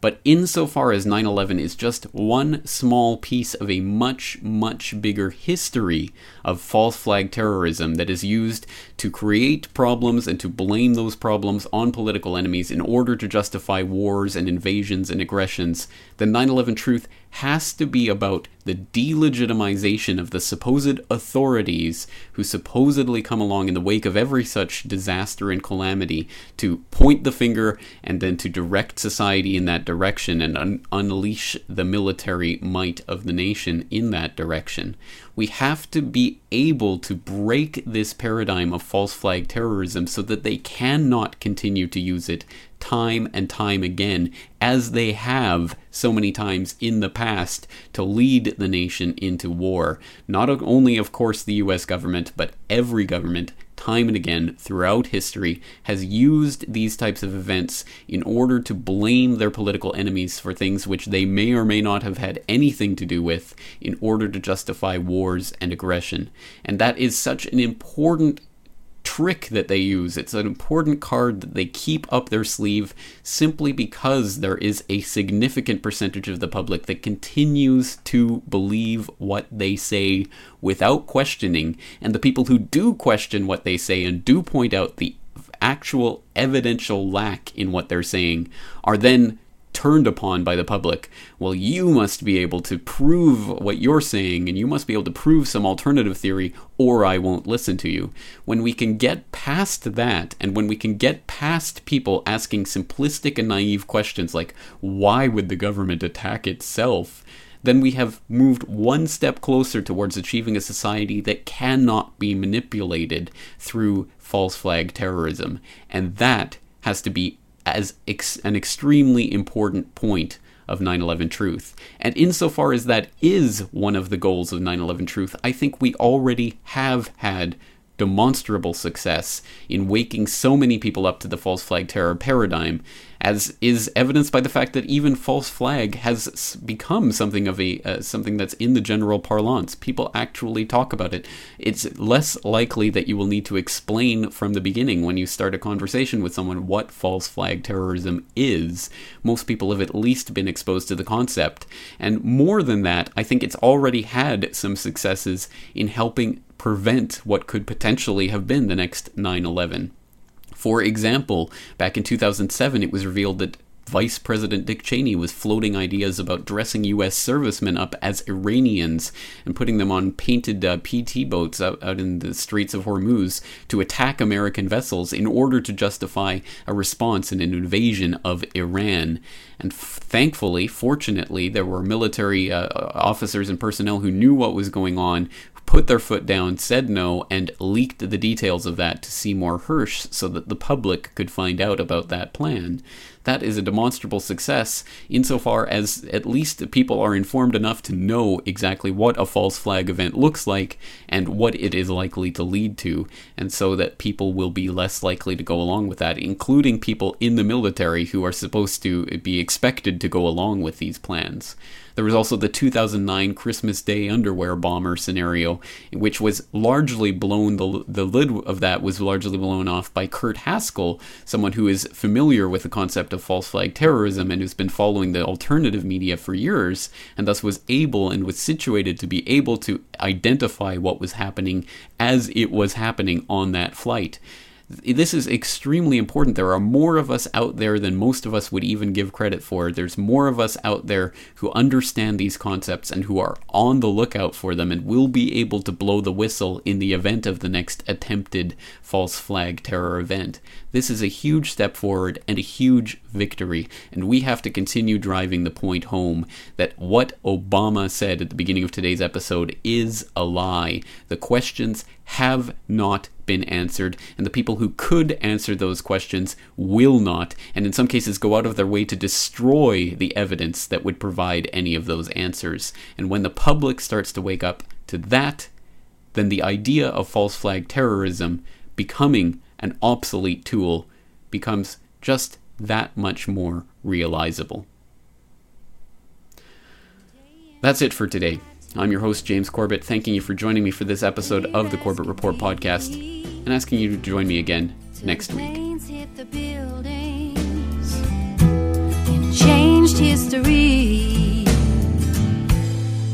But insofar as 9 11 is just one small piece of a much, much bigger history of false flag terrorism that is used to create problems and to blame those problems on political enemies in order to justify wars and invasions and aggressions, the 9 11 truth has to be about the delegitimization of the supposed authorities who supposedly come along in the wake of every such disaster and calamity to point the finger and then to direct society in that direction and un- unleash the military might of the nation in that direction. We have to be able to break this paradigm of false flag terrorism so that they cannot continue to use it time and time again, as they have so many times in the past, to lead the nation into war. Not only, of course, the US government, but every government, time and again throughout history, has used these types of events in order to blame their political enemies for things which they may or may not have had anything to do with in order to justify wars and aggression. And that is such an important trick that they use. It's an important card that they keep up their sleeve simply because there is a significant percentage of the public that continues to believe what they say without questioning. And the people who do question what they say and do point out the actual evidential lack in what they're saying are then turned upon by the public. Well, you must be able to prove what you're saying, and you must be able to prove some alternative theory, or I won't listen to you. When we can get past that, and when we can get past people asking simplistic and naive questions like, why would the government attack itself? Then we have moved one step closer towards achieving a society that cannot be manipulated through false flag terrorism. And that has to be as ex- an extremely important point of 9 11 Truth. And insofar as that is one of the goals of 9 11 Truth, I think we already have had demonstrable success in waking so many people up to the false flag terror paradigm, as is evidenced by the fact that even false flag has become something of a uh, something that's in the general parlance. People actually talk about it. It's less likely that you will need to explain from the beginning when you start a conversation with someone what false flag terrorism is. Most people have at least been exposed to the concept, and more than that, I think it's already had some successes in helping prevent what could potentially have been the next 9 11. For example, back in 2007, it was revealed that Vice President Dick Cheney was floating ideas about dressing U.S. servicemen up as Iranians and putting them on painted uh, PT boats out, out in the Straits of Hormuz to attack American vessels in order to justify a response and an invasion of Iran. And f- thankfully, fortunately, there were military uh, officers and personnel who knew what was going on, put their foot down, said no, and leaked the details of that to Seymour Hersh so that the public could find out about that plan. That is a demonstrable success insofar as at least people are informed enough to know exactly what a false flag event looks like and what it is likely to lead to, and so that people will be less likely to go along with that, including people in the military who are supposed to be expected to go along with these plans. There was also the 2009 Christmas Day underwear bomber scenario, which was largely blown, the, the lid of that was largely blown off by Kurt Haskell, someone who is familiar with the concept of false flag terrorism and who's been following the alternative media for years, and thus was able and was situated to be able to identify what was happening as it was happening on that flight this is extremely important. There are more of us out there than most of us would even give credit for. There's more of us out there who understand these concepts and who are on the lookout for them and will be able to blow the whistle in the event of the next attempted false flag terror event. This is a huge step forward and a huge victory, and we have to continue driving the point home that what Obama said at the beginning of today's episode is a lie. The questions have not been answered, and the people who could answer those questions will not, and in some cases go out of their way to destroy the evidence that would provide any of those answers. And when the public starts to wake up to that, then the idea of false flag terrorism becoming an obsolete tool becomes just that much more realizable. That's it for today. I'm your host, James Corbett, thanking you for joining me for this episode of the Corbett Report podcast and asking you to join me again next week. Changed history.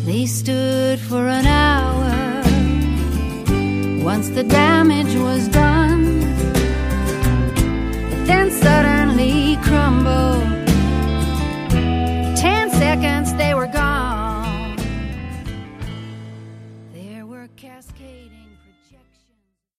They stood for an hour once the damage was done,